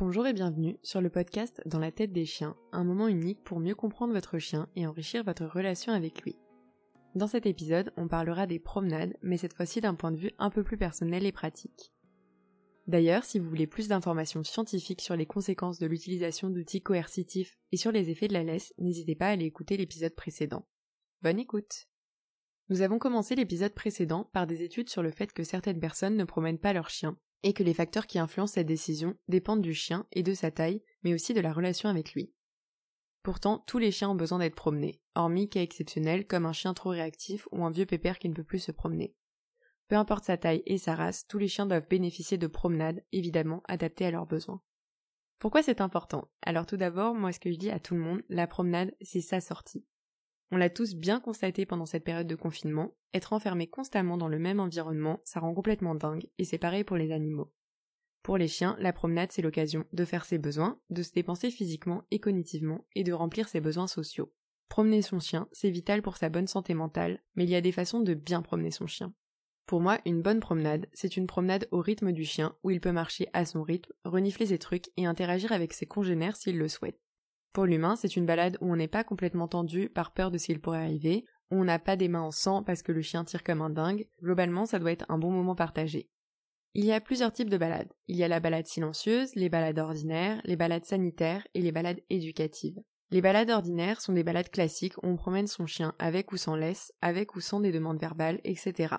Bonjour et bienvenue sur le podcast Dans la tête des chiens, un moment unique pour mieux comprendre votre chien et enrichir votre relation avec lui. Dans cet épisode, on parlera des promenades, mais cette fois-ci d'un point de vue un peu plus personnel et pratique. D'ailleurs, si vous voulez plus d'informations scientifiques sur les conséquences de l'utilisation d'outils coercitifs et sur les effets de la laisse, n'hésitez pas à aller écouter l'épisode précédent. Bonne écoute Nous avons commencé l'épisode précédent par des études sur le fait que certaines personnes ne promènent pas leur chien, et que les facteurs qui influencent cette décision dépendent du chien et de sa taille, mais aussi de la relation avec lui. Pourtant, tous les chiens ont besoin d'être promenés, hormis cas exceptionnels comme un chien trop réactif ou un vieux pépère qui ne peut plus se promener. Peu importe sa taille et sa race, tous les chiens doivent bénéficier de promenades, évidemment adaptées à leurs besoins. Pourquoi c'est important? Alors tout d'abord, moi ce que je dis à tout le monde, la promenade, c'est sa sortie. On l'a tous bien constaté pendant cette période de confinement, être enfermé constamment dans le même environnement, ça rend complètement dingue, et c'est pareil pour les animaux. Pour les chiens, la promenade c'est l'occasion de faire ses besoins, de se dépenser physiquement et cognitivement, et de remplir ses besoins sociaux. Promener son chien, c'est vital pour sa bonne santé mentale, mais il y a des façons de bien promener son chien. Pour moi, une bonne promenade, c'est une promenade au rythme du chien, où il peut marcher à son rythme, renifler ses trucs et interagir avec ses congénères s'il le souhaite. Pour l'humain, c'est une balade où on n'est pas complètement tendu par peur de ce qu'il pourrait arriver, où on n'a pas des mains en sang parce que le chien tire comme un dingue, globalement ça doit être un bon moment partagé. Il y a plusieurs types de balades. Il y a la balade silencieuse, les balades ordinaires, les balades sanitaires et les balades éducatives. Les balades ordinaires sont des balades classiques où on promène son chien avec ou sans laisse, avec ou sans des demandes verbales, etc.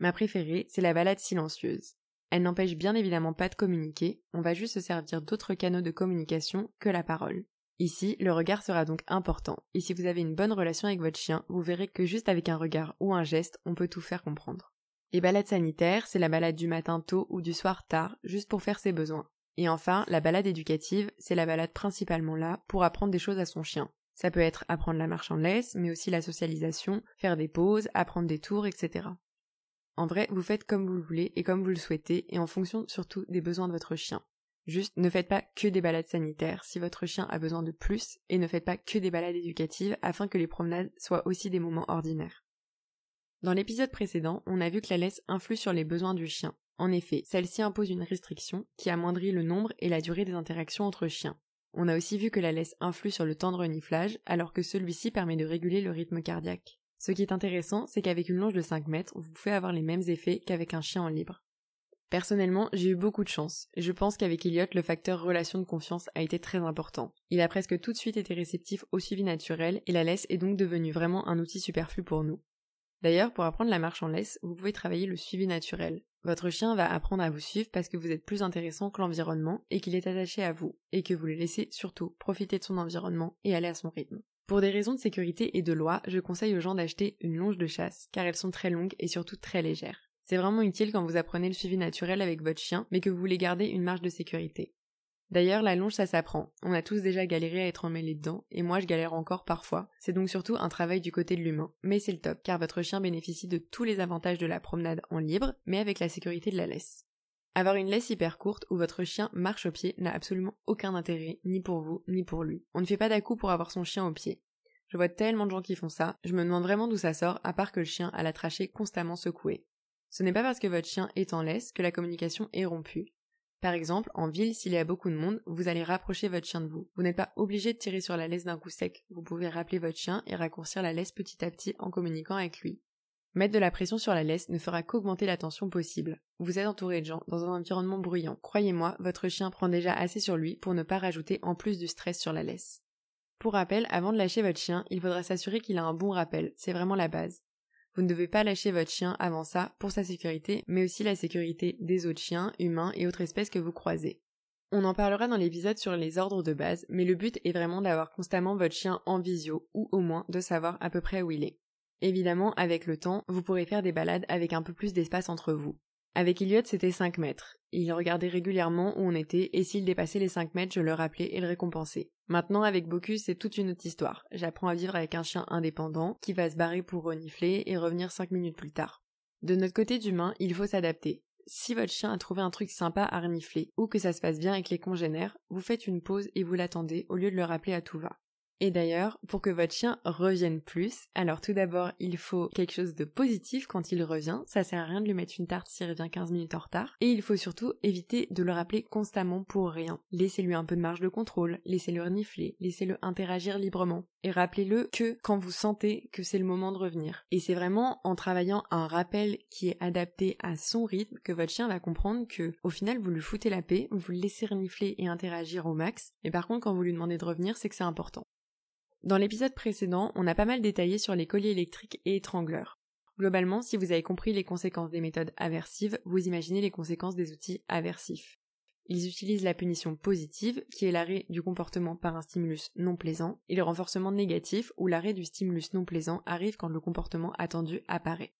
Ma préférée, c'est la balade silencieuse. Elle n'empêche bien évidemment pas de communiquer, on va juste se servir d'autres canaux de communication que la parole. Ici, le regard sera donc important, et si vous avez une bonne relation avec votre chien, vous verrez que juste avec un regard ou un geste, on peut tout faire comprendre. Les balades sanitaires, c'est la balade du matin tôt ou du soir tard, juste pour faire ses besoins. Et enfin, la balade éducative, c'est la balade principalement là pour apprendre des choses à son chien. Ça peut être apprendre la marche mais aussi la socialisation, faire des pauses, apprendre des tours, etc. En vrai, vous faites comme vous le voulez et comme vous le souhaitez et en fonction surtout des besoins de votre chien. Juste ne faites pas que des balades sanitaires si votre chien a besoin de plus et ne faites pas que des balades éducatives afin que les promenades soient aussi des moments ordinaires. Dans l'épisode précédent, on a vu que la laisse influe sur les besoins du chien. En effet, celle-ci impose une restriction qui amoindrit le nombre et la durée des interactions entre chiens. On a aussi vu que la laisse influe sur le temps de reniflage alors que celui-ci permet de réguler le rythme cardiaque. Ce qui est intéressant, c'est qu'avec une longe de 5 mètres, vous pouvez avoir les mêmes effets qu'avec un chien en libre. Personnellement, j'ai eu beaucoup de chance. Je pense qu'avec Elliot, le facteur relation de confiance a été très important. Il a presque tout de suite été réceptif au suivi naturel et la laisse est donc devenue vraiment un outil superflu pour nous. D'ailleurs, pour apprendre la marche en laisse, vous pouvez travailler le suivi naturel. Votre chien va apprendre à vous suivre parce que vous êtes plus intéressant que l'environnement et qu'il est attaché à vous, et que vous le laissez surtout profiter de son environnement et aller à son rythme. Pour des raisons de sécurité et de loi, je conseille aux gens d'acheter une longe de chasse, car elles sont très longues et surtout très légères. C'est vraiment utile quand vous apprenez le suivi naturel avec votre chien, mais que vous voulez garder une marge de sécurité. D'ailleurs, la longe, ça s'apprend. On a tous déjà galéré à être emmêlés dedans, et moi je galère encore parfois. C'est donc surtout un travail du côté de l'humain. Mais c'est le top, car votre chien bénéficie de tous les avantages de la promenade en libre, mais avec la sécurité de la laisse. Avoir une laisse hyper courte où votre chien marche au pied n'a absolument aucun intérêt, ni pour vous, ni pour lui. On ne fait pas d'à-coup pour avoir son chien au pied. Je vois tellement de gens qui font ça, je me demande vraiment d'où ça sort, à part que le chien a la trachée constamment secouée. Ce n'est pas parce que votre chien est en laisse que la communication est rompue. Par exemple, en ville, s'il y a beaucoup de monde, vous allez rapprocher votre chien de vous. Vous n'êtes pas obligé de tirer sur la laisse d'un coup sec. Vous pouvez rappeler votre chien et raccourcir la laisse petit à petit en communiquant avec lui. Mettre de la pression sur la laisse ne fera qu'augmenter la tension possible. Vous êtes entouré de gens dans un environnement bruyant. Croyez-moi, votre chien prend déjà assez sur lui pour ne pas rajouter en plus du stress sur la laisse. Pour rappel, avant de lâcher votre chien, il faudra s'assurer qu'il a un bon rappel. C'est vraiment la base. Vous ne devez pas lâcher votre chien avant ça pour sa sécurité, mais aussi la sécurité des autres chiens, humains et autres espèces que vous croisez. On en parlera dans l'épisode sur les ordres de base, mais le but est vraiment d'avoir constamment votre chien en visio, ou au moins de savoir à peu près où il est. Évidemment, avec le temps, vous pourrez faire des balades avec un peu plus d'espace entre vous. Avec Elliot, c'était 5 mètres. Il regardait régulièrement où on était, et s'il dépassait les 5 mètres, je le rappelais et le récompensais. Maintenant, avec Bocus, c'est toute une autre histoire. J'apprends à vivre avec un chien indépendant, qui va se barrer pour renifler et revenir 5 minutes plus tard. De notre côté d'humain, il faut s'adapter. Si votre chien a trouvé un truc sympa à renifler, ou que ça se passe bien avec les congénères, vous faites une pause et vous l'attendez au lieu de le rappeler à tout va. Et d'ailleurs, pour que votre chien revienne plus, alors tout d'abord, il faut quelque chose de positif quand il revient. Ça sert à rien de lui mettre une tarte s'il revient 15 minutes en retard. Et il faut surtout éviter de le rappeler constamment pour rien. Laissez-lui un peu de marge de contrôle, laissez-le renifler, laissez-le interagir librement. Et rappelez-le que quand vous sentez que c'est le moment de revenir. Et c'est vraiment en travaillant un rappel qui est adapté à son rythme que votre chien va comprendre que, au final, vous lui foutez la paix, vous le laissez renifler et interagir au max. Et par contre, quand vous lui demandez de revenir, c'est que c'est important. Dans l'épisode précédent, on a pas mal détaillé sur les colliers électriques et étrangleurs. Globalement, si vous avez compris les conséquences des méthodes aversives, vous imaginez les conséquences des outils aversifs. Ils utilisent la punition positive, qui est l'arrêt du comportement par un stimulus non plaisant, et le renforcement négatif, où l'arrêt du stimulus non plaisant arrive quand le comportement attendu apparaît.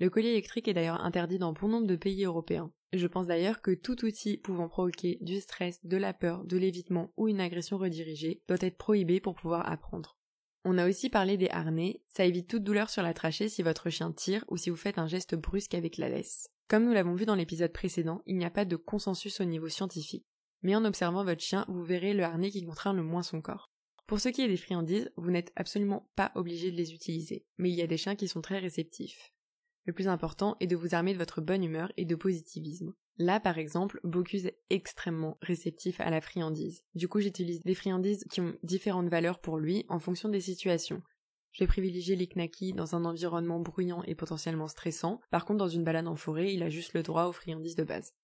Le collier électrique est d'ailleurs interdit dans bon nombre de pays européens. Je pense d'ailleurs que tout outil pouvant provoquer du stress, de la peur, de l'évitement ou une agression redirigée doit être prohibé pour pouvoir apprendre. On a aussi parlé des harnais, ça évite toute douleur sur la trachée si votre chien tire ou si vous faites un geste brusque avec la laisse. Comme nous l'avons vu dans l'épisode précédent, il n'y a pas de consensus au niveau scientifique, mais en observant votre chien, vous verrez le harnais qui contraint le moins son corps. Pour ce qui est des friandises, vous n'êtes absolument pas obligé de les utiliser, mais il y a des chiens qui sont très réceptifs. Le plus important est de vous armer de votre bonne humeur et de positivisme. Là, par exemple, Bocuse est extrêmement réceptif à la friandise. Du coup, j'utilise des friandises qui ont différentes valeurs pour lui en fonction des situations. Je vais privilégier les knackis dans un environnement bruyant et potentiellement stressant. Par contre, dans une balade en forêt, il a juste le droit aux friandises de base.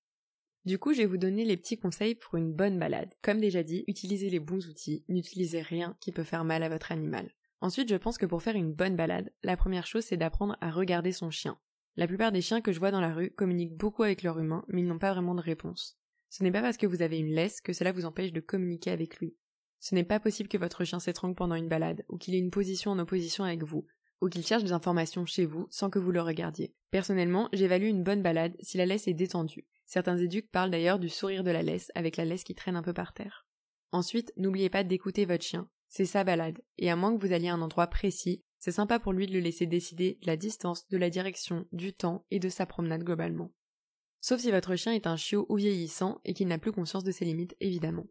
Du coup, je vais vous donner les petits conseils pour une bonne balade. Comme déjà dit, utilisez les bons outils, n'utilisez rien qui peut faire mal à votre animal. Ensuite, je pense que pour faire une bonne balade, la première chose c'est d'apprendre à regarder son chien. La plupart des chiens que je vois dans la rue communiquent beaucoup avec leur humain, mais ils n'ont pas vraiment de réponse. Ce n'est pas parce que vous avez une laisse que cela vous empêche de communiquer avec lui. Ce n'est pas possible que votre chien s'étrangle pendant une balade, ou qu'il ait une position en opposition avec vous, ou qu'il cherche des informations chez vous sans que vous le regardiez. Personnellement, j'évalue une bonne balade si la laisse est détendue. Certains éduques parlent d'ailleurs du sourire de la laisse avec la laisse qui traîne un peu par terre. Ensuite, n'oubliez pas d'écouter votre chien. C'est sa balade, et à moins que vous alliez à un endroit précis, c'est sympa pour lui de le laisser décider de la distance, de la direction, du temps et de sa promenade globalement. Sauf si votre chien est un chiot ou vieillissant et qu'il n'a plus conscience de ses limites, évidemment.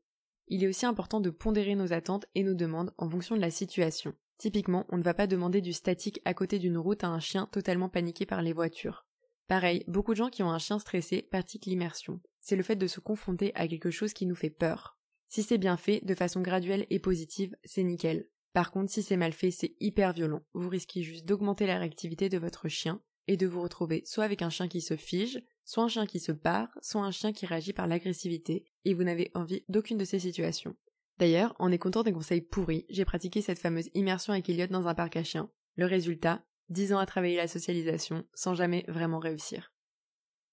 Il est aussi important de pondérer nos attentes et nos demandes en fonction de la situation. Typiquement, on ne va pas demander du statique à côté d'une route à un chien totalement paniqué par les voitures. Pareil, beaucoup de gens qui ont un chien stressé pratiquent l'immersion. C'est le fait de se confronter à quelque chose qui nous fait peur. Si c'est bien fait, de façon graduelle et positive, c'est nickel. Par contre, si c'est mal fait, c'est hyper violent. Vous risquez juste d'augmenter la réactivité de votre chien et de vous retrouver soit avec un chien qui se fige, soit un chien qui se barre, soit un chien qui réagit par l'agressivité, et vous n'avez envie d'aucune de ces situations. D'ailleurs, en écoutant des conseils pourris, j'ai pratiqué cette fameuse immersion avec Elliot dans un parc à chiens. Le résultat, 10 ans à travailler la socialisation sans jamais vraiment réussir.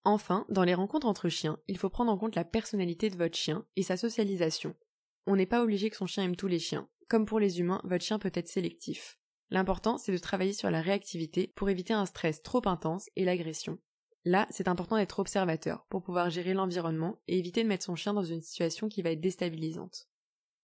Enfin, dans les rencontres entre chiens, il faut prendre en compte la personnalité de votre chien et sa socialisation. On n'est pas obligé que son chien aime tous les chiens. Comme pour les humains, votre chien peut être sélectif. L'important, c'est de travailler sur la réactivité pour éviter un stress trop intense et l'agression. Là, c'est important d'être observateur pour pouvoir gérer l'environnement et éviter de mettre son chien dans une situation qui va être déstabilisante.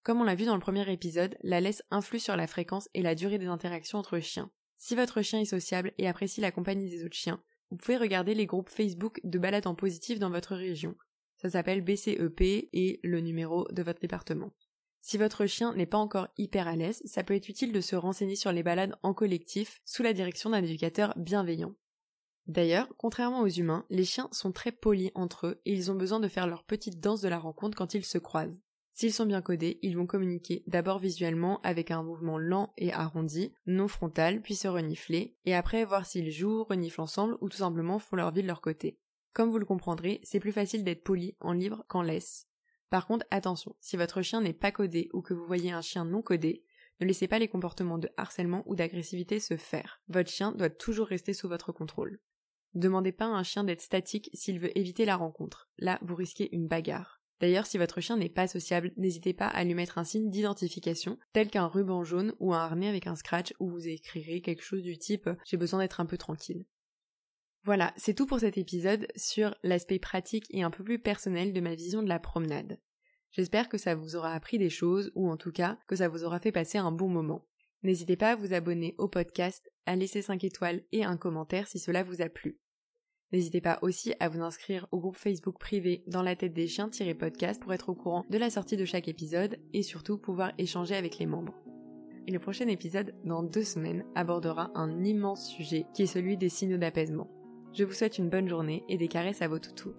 Comme on l'a vu dans le premier épisode, la laisse influe sur la fréquence et la durée des interactions entre chiens. Si votre chien est sociable et apprécie la compagnie des autres chiens, vous pouvez regarder les groupes Facebook de balades en positif dans votre région. Ça s'appelle BCEP et le numéro de votre département. Si votre chien n'est pas encore hyper à l'aise, ça peut être utile de se renseigner sur les balades en collectif sous la direction d'un éducateur bienveillant. D'ailleurs, contrairement aux humains, les chiens sont très polis entre eux et ils ont besoin de faire leur petite danse de la rencontre quand ils se croisent. S'ils sont bien codés, ils vont communiquer d'abord visuellement avec un mouvement lent et arrondi, non frontal, puis se renifler, et après voir s'ils jouent, reniflent ensemble ou tout simplement font leur vie de leur côté. Comme vous le comprendrez, c'est plus facile d'être poli en libre qu'en laisse. Par contre, attention, si votre chien n'est pas codé ou que vous voyez un chien non codé, ne laissez pas les comportements de harcèlement ou d'agressivité se faire. Votre chien doit toujours rester sous votre contrôle. Demandez pas à un chien d'être statique s'il veut éviter la rencontre. Là, vous risquez une bagarre. D'ailleurs, si votre chien n'est pas sociable, n'hésitez pas à lui mettre un signe d'identification, tel qu'un ruban jaune ou un harnais avec un scratch où vous écrirez quelque chose du type J'ai besoin d'être un peu tranquille. Voilà, c'est tout pour cet épisode sur l'aspect pratique et un peu plus personnel de ma vision de la promenade. J'espère que ça vous aura appris des choses, ou en tout cas que ça vous aura fait passer un bon moment. N'hésitez pas à vous abonner au podcast, à laisser 5 étoiles et un commentaire si cela vous a plu. N'hésitez pas aussi à vous inscrire au groupe Facebook privé dans la tête des chiens-podcast pour être au courant de la sortie de chaque épisode et surtout pouvoir échanger avec les membres. et le prochain épisode, dans deux semaines, abordera un immense sujet qui est celui des signaux d'apaisement. Je vous souhaite une bonne journée et des caresses à vos toutous.